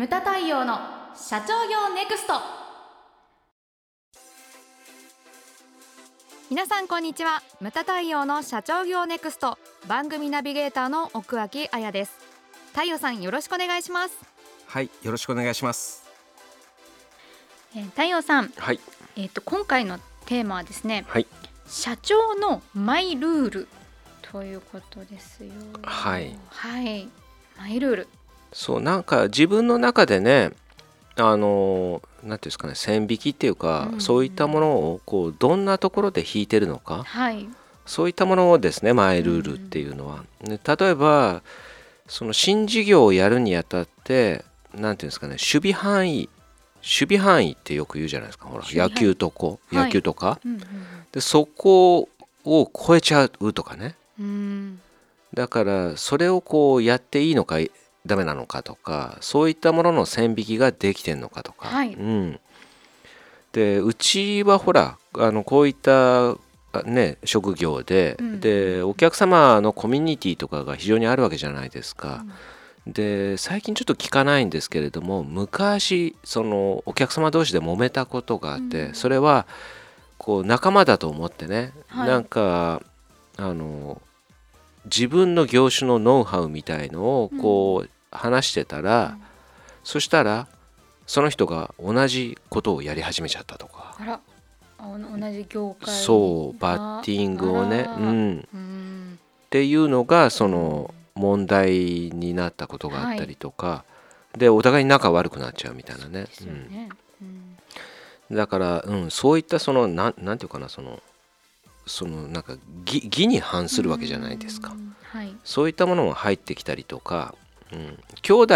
ムタ太陽の社長業ネクスト。皆さんこんにちは。ムタ太陽の社長業ネクスト。番組ナビゲーターの奥脇彩です。太陽さんよろしくお願いします。はいよろしくお願いします。えー、太陽さん。はい。えっ、と今回のテーマはですねはい。社長のマイルールということですよ。はい。はい。マイルールそうなんか自分の中でねあのなんていうんですかね線引きっていうか、うん。そういったものをこうどんなところで引いてるのか。はい。そういったものをですねマイルールっていうのは、ね例えばその新事業をやるにあたってなんていうんですかね守備範囲守備範囲ってよく言うじゃないですか。ほら野球とこはい。野球とか、うんでそこを超えちゃうとかね。うんうん。だからそれをこうやっていいのかダメなのかとかそういったものの線引きができてんのかとか、はい。うん、でうちはほらあのこういったあね職業で、うん。でお客様のコミュニティとかが非常にあるわけじゃないですか。で最近ちょっと聞かないんですけれども昔そのお客様同士で揉めたことがあって、うん。それはこう仲間だと思ってね、はい。なんかあの自分の業種のノウハウみたいのをこう話してたら、うんそしたらその人が同じことをやり始めちゃったとか、同じ業界そうバッティングをね、うん、うん。っていうのがその問題になったことがあったりとか、でお互いに仲悪くなっちゃうみたいなね。うん。うん、だから、うん、そういったそのなんなんていうかなそのそのなんか義義に反するわけじゃないですか、うんはい。そういったものも入ってきたりとか、うん、兄弟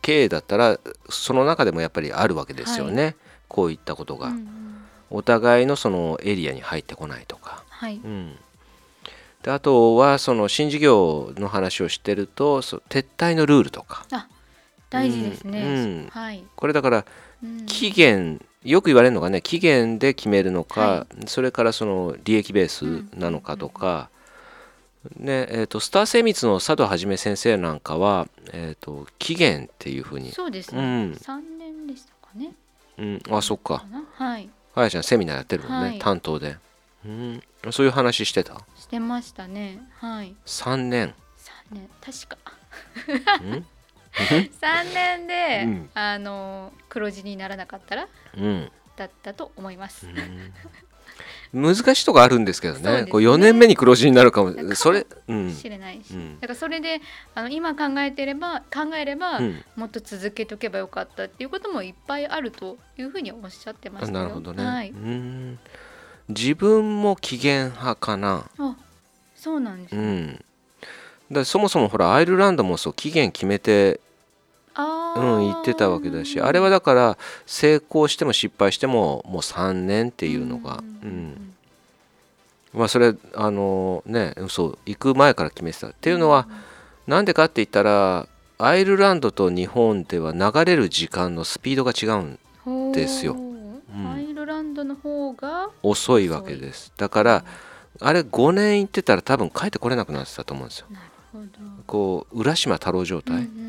経営だったらその中でもやっぱりあるわけですよね、こういったことが、うんうん。お互いのそのエリアに入ってこないとか、はい。うん、であとはその新事業の話をしてるとそう撤退のルールとか。大事ですね、うん。うん。はい、これだからうん。期限よく言われるのがね期限で決めるのか、はそれからその利益ベースなのかとか、ねえー、とスター精密の佐渡はじめ先生なんかは、えー、と期限っていうふうに、そうですね、うん。三年でしたかね。うん、あそっか。な。はい。あやちゃんセミナーやってるもんね、はい。担当で、うん、そういう話してた？してましたね。はい。3年、三年。確かう ん三年で、うん。あの黒字にならなかったらうん。だったと思います、難しいとこあるんですけどね。ね。こう4年目に黒字になるかも。それうん。知れないし、うん。だからそれであの今考えてれば考えれば、うん。もっと続けとけばよかったっていうこともいっぱいあるというふうにおっしゃってましたよ。なるほどね、はい、うん。自分も期限派かな。あそうなんですうね、ん。だそもそもほらアイルランドもそう期限決めて、うん、言ってたわけだしあれはだから成功しても失敗してももう3年っていうのが、うん。まあそれあのねそう行く前から決めてた。っていうのは、なんでかって言ったらアイルランドと日本では流れる時間のスピードが違うんですよ。アイルランドの方が遅いわけです。だからあれ5年行ってたら多分帰ってこれなくなってたと思うんですよ。こう浦島太郎状態、うんうんうんうん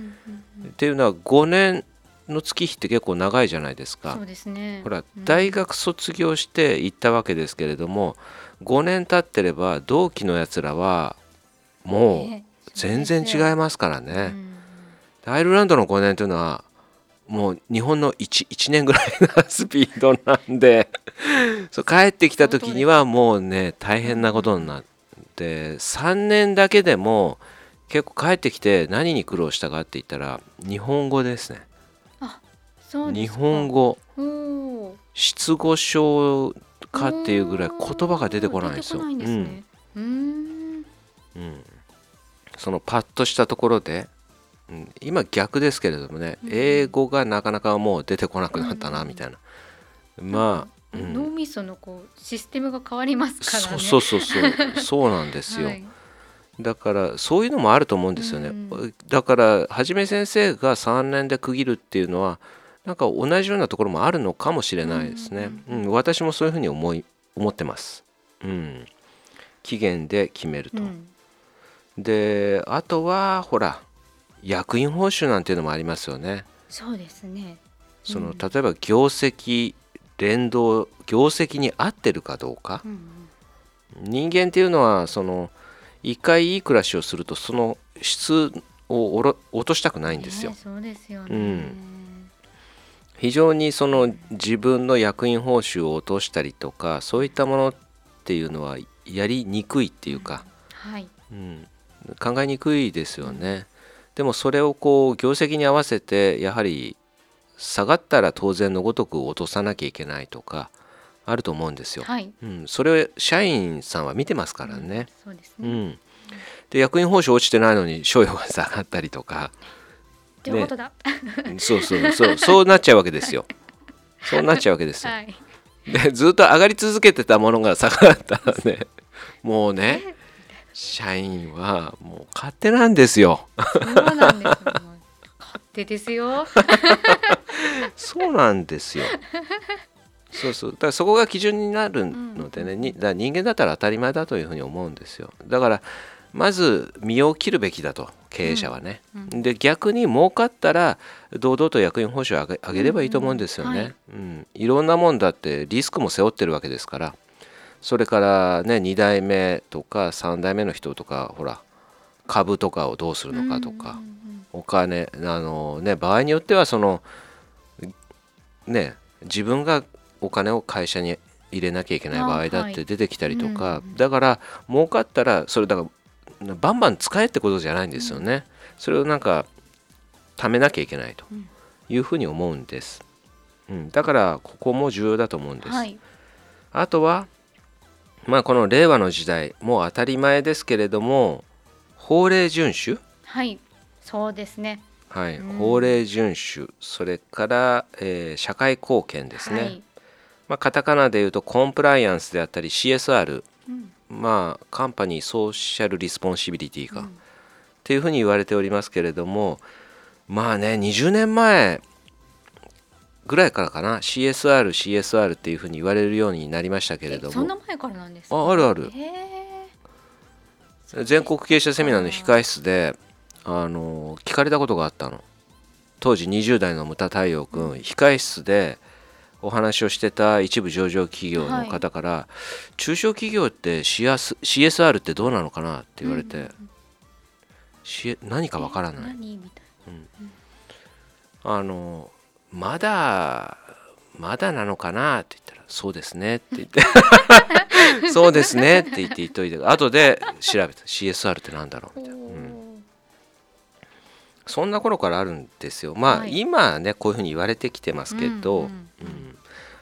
っていうのは5年の月日って結構長いじゃないですか。そうですね。ほらうん。大学卒業して行ったわけですけれども5年経ってれば同期のやつらはもうね全然違いますからね。うん。アイルランドの5年というのはもう日本の 1, 1年ぐらいなスピードなんで そう帰ってきた時にはもうね大変なことになって3年だけでも結構帰ってきて何に苦労したかって言ったら日本語ですね。日そうですか。本語。失語症かっていうぐらい言葉が出てこないんですよ。んですね。うーん。うん。うん。そのパッとしたところで、うん今逆ですけれどもね、うん。英語がなかなかもう出てこなくなったなうん。みたいな、まあ、うん。脳みそのこうシステムが変わりますからね。そうそうそうそう。そうなんですよ、はいだからそういうのもあると思うんですよね、うん。だからはじめ先生が3年で区切るっていうのはなんか同じようなところもあるのかもしれないですね、ううん。ん私もそういうふうに思い思ってます、うん、期限で決めると、うん。であとはほら役員報酬なんていうのもありますよね。そうですね。そのうん。例えば業績連動業績に合ってるかどうか。うん。人間っていうのはその一回いい暮らしをするとその質をおろ落としたくないんですよ。ね。そうですよね、うん。非常にその自分の役員報酬を落としたりとかそういったものっていうのはやりにくいっていうか、はい。うん、考えにくいですよね。でもそれをこう業績に合わせてやはり下がったら当然のごとく落とさなきゃいけないとかあると思うんですよ。はい。うん、それを社員さんは見てますからね。そうですね、うん、で役員報酬落ちてないのに賞与が下がったりとか。ということだ、そうそう。そうそうなっちゃうわけですよ。そうなっちゃうわけですよ。はい。でずっと上がり続けてたものが下がったらねもうね社員はもう勝手なんですよ。そうなんですよ。勝手ですよ。そうなんですよ。そうそう。だからそこが基準になるのでね、にだから人間だったら当たり前だというふうに思うんですよ。だからまず身を切るべきだと経営者はね、うんで逆に儲かったら堂々と役員報酬を上げればいいと思うんですよね、うんい。ろんなもんだってリスクも背負ってるわけですから。それからね2代目とか3代目の人とかほら株とかをどうするのかとか、うんうん。お金あのね場合によってはそのね自分がお金を会社に入れなきゃいけない場合だって出てきたりとか、うんだから儲かったらそれだからバンバン使えってことじゃないんですよね、それをなんか貯めなきゃいけないとうん。いうふうに思うんです、うん、だからここも重要だと思うんです、はい。あとはまあこの令和の時代もう当たり前ですけれども法令遵守？はい。そうですね。はい、うん。法令遵守。それから、えー社会貢献ですね、はいまあ、カタカナで言うとコンプライアンスであったり CSR うん。まあカンパニーソーシャルリスポンシビリティか、っうん。ていうふうに言われておりますけれどもまあね20年前ぐらいからかな CSR CSR っていうふうに言われるようになりましたけれえども。そんな前からなんですか？ああるある。全国経営者セミナーの控室であの聞かれたことがあったの。当時20代の牟田太陽君控室でお話をしてた一部上場企業の方から、中小企業って CS CSR ってどうなのかなって言われて、うんうん。し何かわからない。何みたいあのまだまだなのかなって言ったら「そうですね」って言って「そうですね」って言って言っといて後で調べた。CSR ってなんだろうみたいな、うんそんな頃からあるんですよ。まあ、はい。今はねこういうふうに言われてきてますけど、うんうんうん。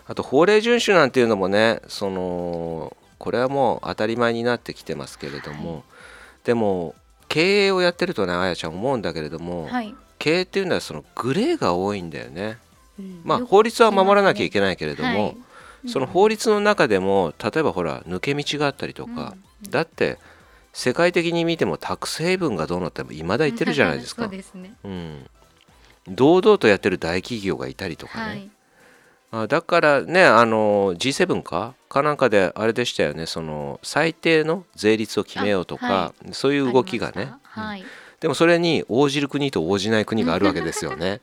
あと法令遵守なんていうのもねそのこれはもう当たり前になってきてますけれども、はい。でも経営をやってるとねあやちゃん思うんだけれども、はい。経営っていうのはそのグレーが多いんだよね。うん。まあ法律は守らなきゃい聞けないけれども、はい。その法律の中でも例えばほら抜け道があったりとか、だって世界的に見てもタックスヘイブンがどうなっても未だ言ってるじゃないですか。そう。ですね。うん、堂々とやってる大企業がいたりとかね、はい。あだからねあの G7 か？かなんかであれでしたよね。その最低の税率を決めようとか、あはそういう動きがね。はい。でもそれに応じる国と応じない国があるわけですよね。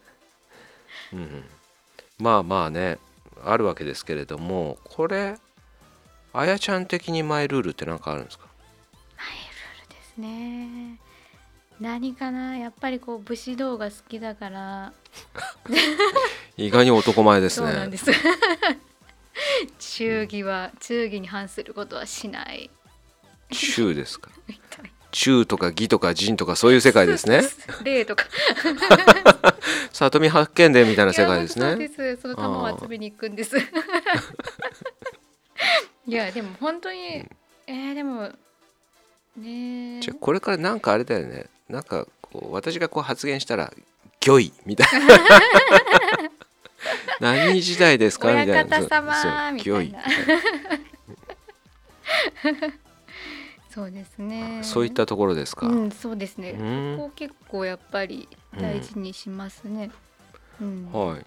うん。うん、まあまあねあるわけですけれどもこれあやちゃん的にマイルールって何かあるんですか？ですね。何かなやっぱりこう武士道が好きだから。意外に男前ですね。そうなんです。忠義は忠義に反することはしない。中ですか。みたい。中とか義とか仁とかそういう世界ですね。霊とか。里見八犬伝みたいな世界ですね。です。その玉を集めに行くんです。いやでも本当に、えー、でもねじゃあこれからなんかあれだよね。なんかこう私がこう発言したら「御意」みたいな。何時代ですか？みたいな。親方みたいな。そうですね。そういったところですか、うんそうですね。うん。ここ結構やっぱり大事にしますね、うん。はい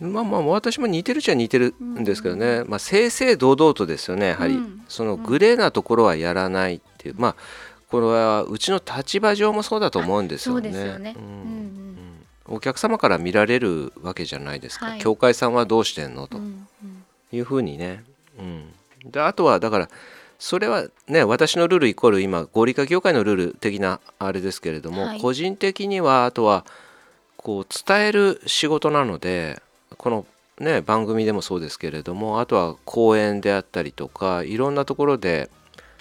まあまあ私も似てるっちゃ似てるんですけどね、まあ、正々堂々とですよねやはり、うん。そのグレーなところはやらないっていうまあこれはうちの立場上もそうだと思うんですよね。お客様から見られるわけじゃないですか、はい。協会さんはどうしてんの？と。いうふうにね、うん、であとはだからそれはね私のルールイコール今合理化業界のルール的なあれですけれども、はい。個人的にはあとはこう伝える仕事なのでこのね番組でもそうですけれどもあとは講演であったりとかいろんなところで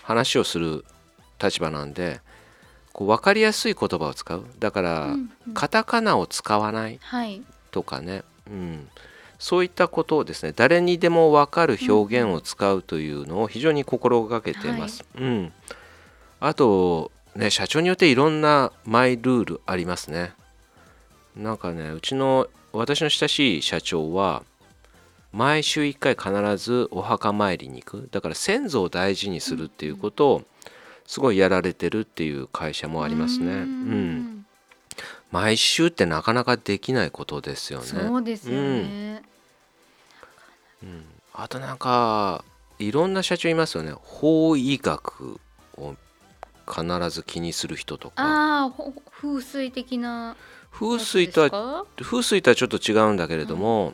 話をする立場なんでこう分かりやすい言葉を使う。だから、うんうん。カタカナを使わないはい。とかね、うん、そういったことをですね誰にでも分かる表現を使うというのを非常に心がけています。うん、あとね社長によっていろんなマイルールありますね。なんかねうちの私の親しい社長は毎週1回必ずお墓参りに行く。だから先祖を大事にするっていうことをすごいやられてるっていう会社もありますね。ううん。ん。毎週ってなかなかできないことですよね。そうですよね、あとなんかいろんな社長いますよね。法医学を必ず気にする人とか。ああほ風水的な風水とはは風水とはちょっと違うんだけれども、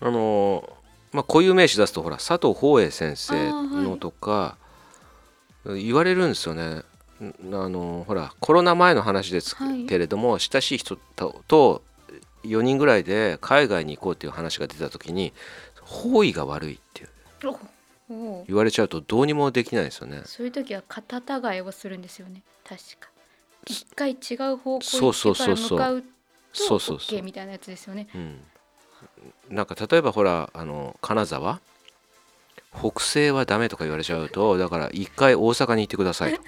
あのまあ固有名詞出すとほら佐藤宝永先生のとか、言われるんですよね。んあのほらコロナ前の話ですはいけれども、親しい人とと4人ぐらいで海外に行こうっていう話が出た時に方位が悪いっていう。言われちゃうとどうにもできないですよね。そういう時は肩違いをするんですよね。確か一回違う方向そうに行ってそうそうそうから向かうとそうそうそう OK みたいなやつですよね。うん、なんか例えばほらあの金沢？北西はダメとか言われちゃうとだから一回大阪に行ってくださいと。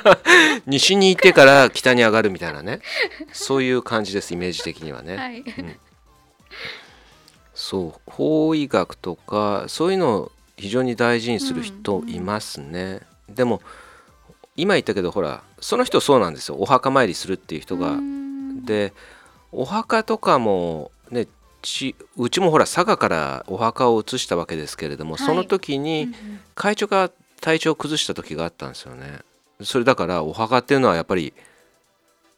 西に行ってから北に上がるみたいなね。そういう感じですイメージ的にはね、はい。そう法医学とかそういうのを非常に大事にする人いますね、でも今言ったけどほらその人そうなんですよ。お墓参りするっていう人が、うん。でお墓とかもねちうちもほら佐賀からお墓を移したわけですけれども、はい。その時うんにうん。会長が体調を崩した時があったんですよね。それだからお墓っていうのはやっぱり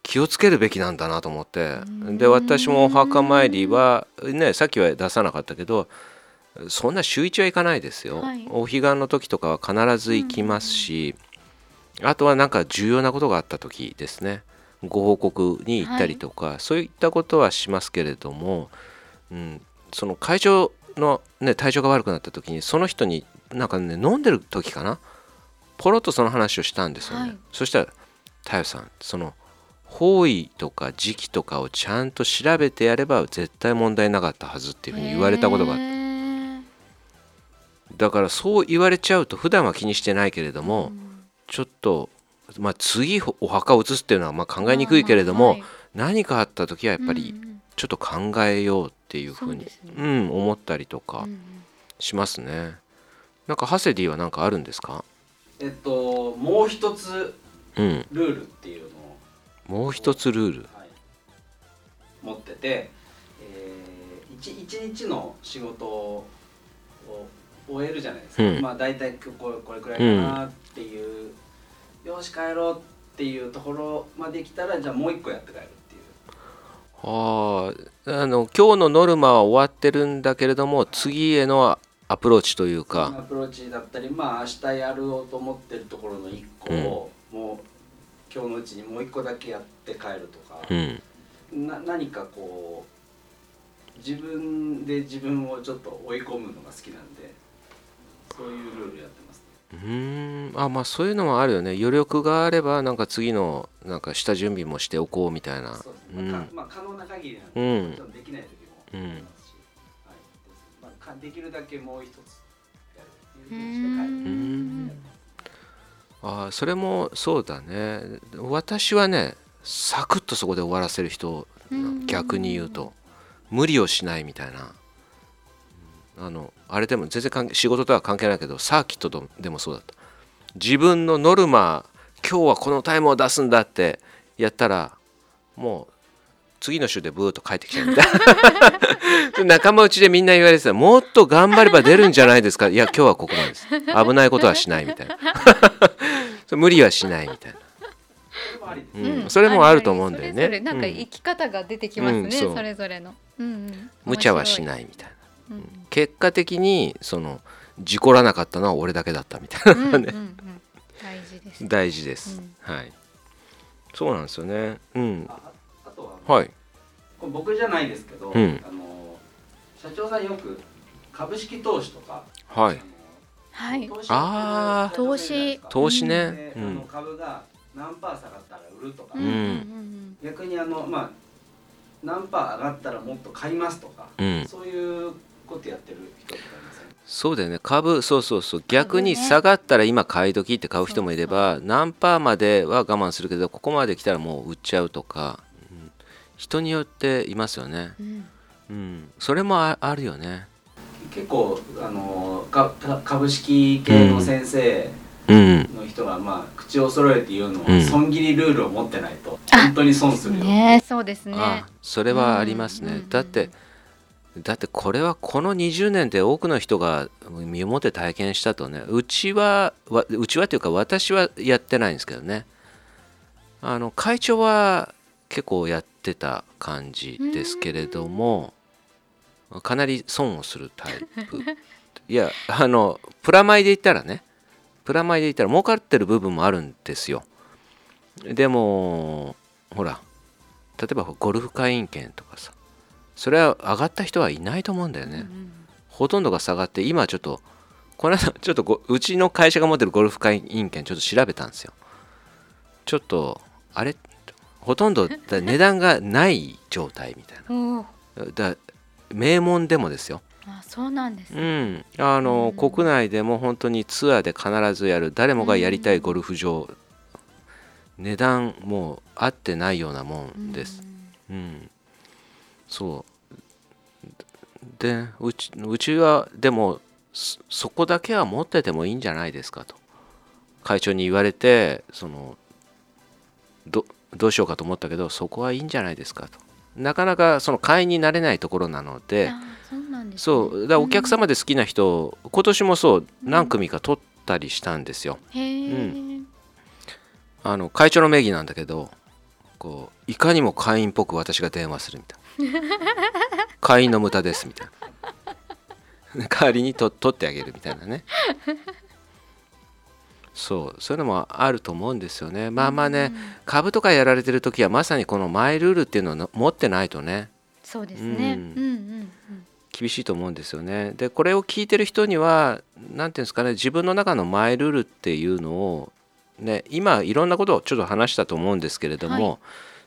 気をつけるべきなんだなと思って。で私もお墓参りはねさっきは出さなかったけどそんな週一は行かないですよ、はい。お彼岸の時とかは必ず行きますし、あとはなんか重要なことがあった時ですね。ご報告に行ったりとか、そういったことはしますけれども、うん、その会長の、ね、体調が悪くなった時にその人になんかね飲んでる時かな？ポロッとその話をしたんですよね、はい。そしたら「太陽さんその方位とか時期とかをちゃんと調べてやれば絶対問題なかったはず」っていうふうに言われたことがあっだからそう言われちゃうと普段は気にしてないけれども、ちょっと、まあ、次お墓を移すっていうのはまあ考えにくいけれども、はい。何かあった時はやっぱりうんうんちょっと考えようっていうふうにね。うん、思ったりとかうんうん。しますね。なんかハセディは何かあるんですか？えっともう一つうん、ルールっていうのを、もう一つルール。はい、持ってて、えー、一一日の仕事を終えるじゃないですか、うん。まあ大体今日これこれくらいかなっていう、よし帰ろうっていうところまで来たらじゃあもう一個やって帰るっていう。あああの今日のノルマは終わってるんだけれども次へのアプローチというアか、プローチだったりまあ明日やろうと思ってるところの一個を、もう今日のうちにもう一個だけやって帰るとか、うん、な何かこう自分で自分をちょっと追い込むのが好きなんでそういうルールやってますね。うーん。あまあそういうのもあるよね。余力があればなんか次のなんか下準備もしておこうみたいな。そうですね、うん。まあかまあ可能な限りなんで、うん。もちろんできない時もありますし、はい。ですまあ、かできるだけもう一つやるっていうふうにして帰るうん。あそれもそうだね。私はねサクッとそこで終わらせる人うん。逆に言うと。無理をしないみたいな。うんあのあれでも全然関係仕事とは関係ないけどサーキットとでもそうだった。自分のノルマ今日はこのタイムを出すんだってやったらもう次の週でブーッと帰ってきちゃうみたいな。仲間内でみんな言われてたもっと頑張れば出るんじゃないですか。いや今日はここまでです。危ないことはしないみたいな。無理はしないみたいな。でもありですうね、んそれもあると思うんだよね。それぞれなんかうん。生き方が出てきますね、うんそう。それぞれの、うんうん、無茶はしい、ないみたいなうん。結果的にその事故らなかったのは俺だけだったみたいなうんうんうんうん。大事です。大事です、うん。はい。そうなんですよね。うん。ああとはい。これ僕じゃないですけど、社長さんよく株式投資とか、はい。はい。投資あー。投資。投資ね。株が何パー下がったら売るとか、逆にあのまあ何パー上がったらもっと買いますとか、うん。そういうことやってる人とかいません？そうだよね。株そうそうそう。逆に下がったら今買い時って買う人もいれば何パーまでは我慢するけどここまで来たらもう売っちゃうとか、うん。人によっていますよね、うん。うん。うん、それもああるよね。結構あのかか株式系の先生うん。の人が、まあ、口を揃えて言うのは、うん。損切りルールを持ってないと。あ本当に損するよ、ねそうですね。あそれはありますね、うんうんうん。だってだってこれはこの20年で多くの人が身をもって体験したとね。うちはわうちはというか私はやってないんですけどね。あの会長は結構やってた感じですけれどもかなり損をするタイプ。いやあのプラマイで言ったらねプラマイで言ったら儲かってる部分もあるんですよ。でもほら例えばゴルフ会員権とかさそれは上がった人はいないと思うんだよね、うんほとんどが下がって今ちょっとこの間 ちょっとごうちの会社が持ってるゴルフ会員権ちょっと調べたんですよ。ちょっとあれ？ほとんどだ値段がない状態みたいな。だ名門でもですよ。あそうなんですうねん。あの、うん国内でも本当にツアーで必ずやる誰もがやりたいゴルフ場、値段もう合ってないようなもんです、うん、そう。でうちうちはでもそそこだけは持っててもいいんじゃないですかと。会長に言われてそのどどうしようかと思ったけどそこはいいんじゃないですかと。なかなかその会員になれないところなのであそうね。だお客様で好きな人、今年もそう何組か取ったりしたんですよ。へえ、うあの会長の名義なんだけどこういかにも会員っぽく私が電話するみたいな。会員の無駄ですみたいな。代わりにと取ってあげるみたいなね。そうそういうのもあると思うんですよね。まあまあね、株とかやられてる時はまさにこのマイルールっていうのをの持ってないとね。そうですね、ううんん、うんうん。厳しいと思うんですよね。でこれを聞いてる人には何ていうんですかね自分の中のマイルールっていうのをね今いろんなことをちょっと話したと思うんですけれども、はい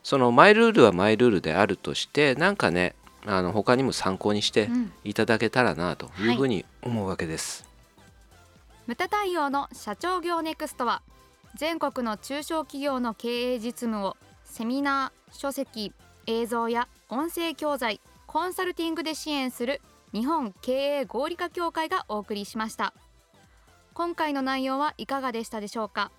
そのマイルールはマイルールであるとしてなんかねあの他にも参考にしてうん。いただけたらなというふうに思うわけです。無駄対応の社長業ネクストは全国の中小企業の経営実務をセミナー書籍映像や音声教材コンサルティングで支援する日本経営合理化協会がお送りしました。今回の内容はいかがでしたでしょうか？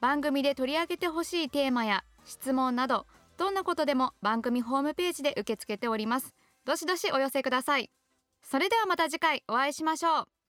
番組で取り上げてほしいテーマや質問などどんなことでも番組ホームページで受け付けております。どしどしお寄せください。それではまた次回お会いしましょう。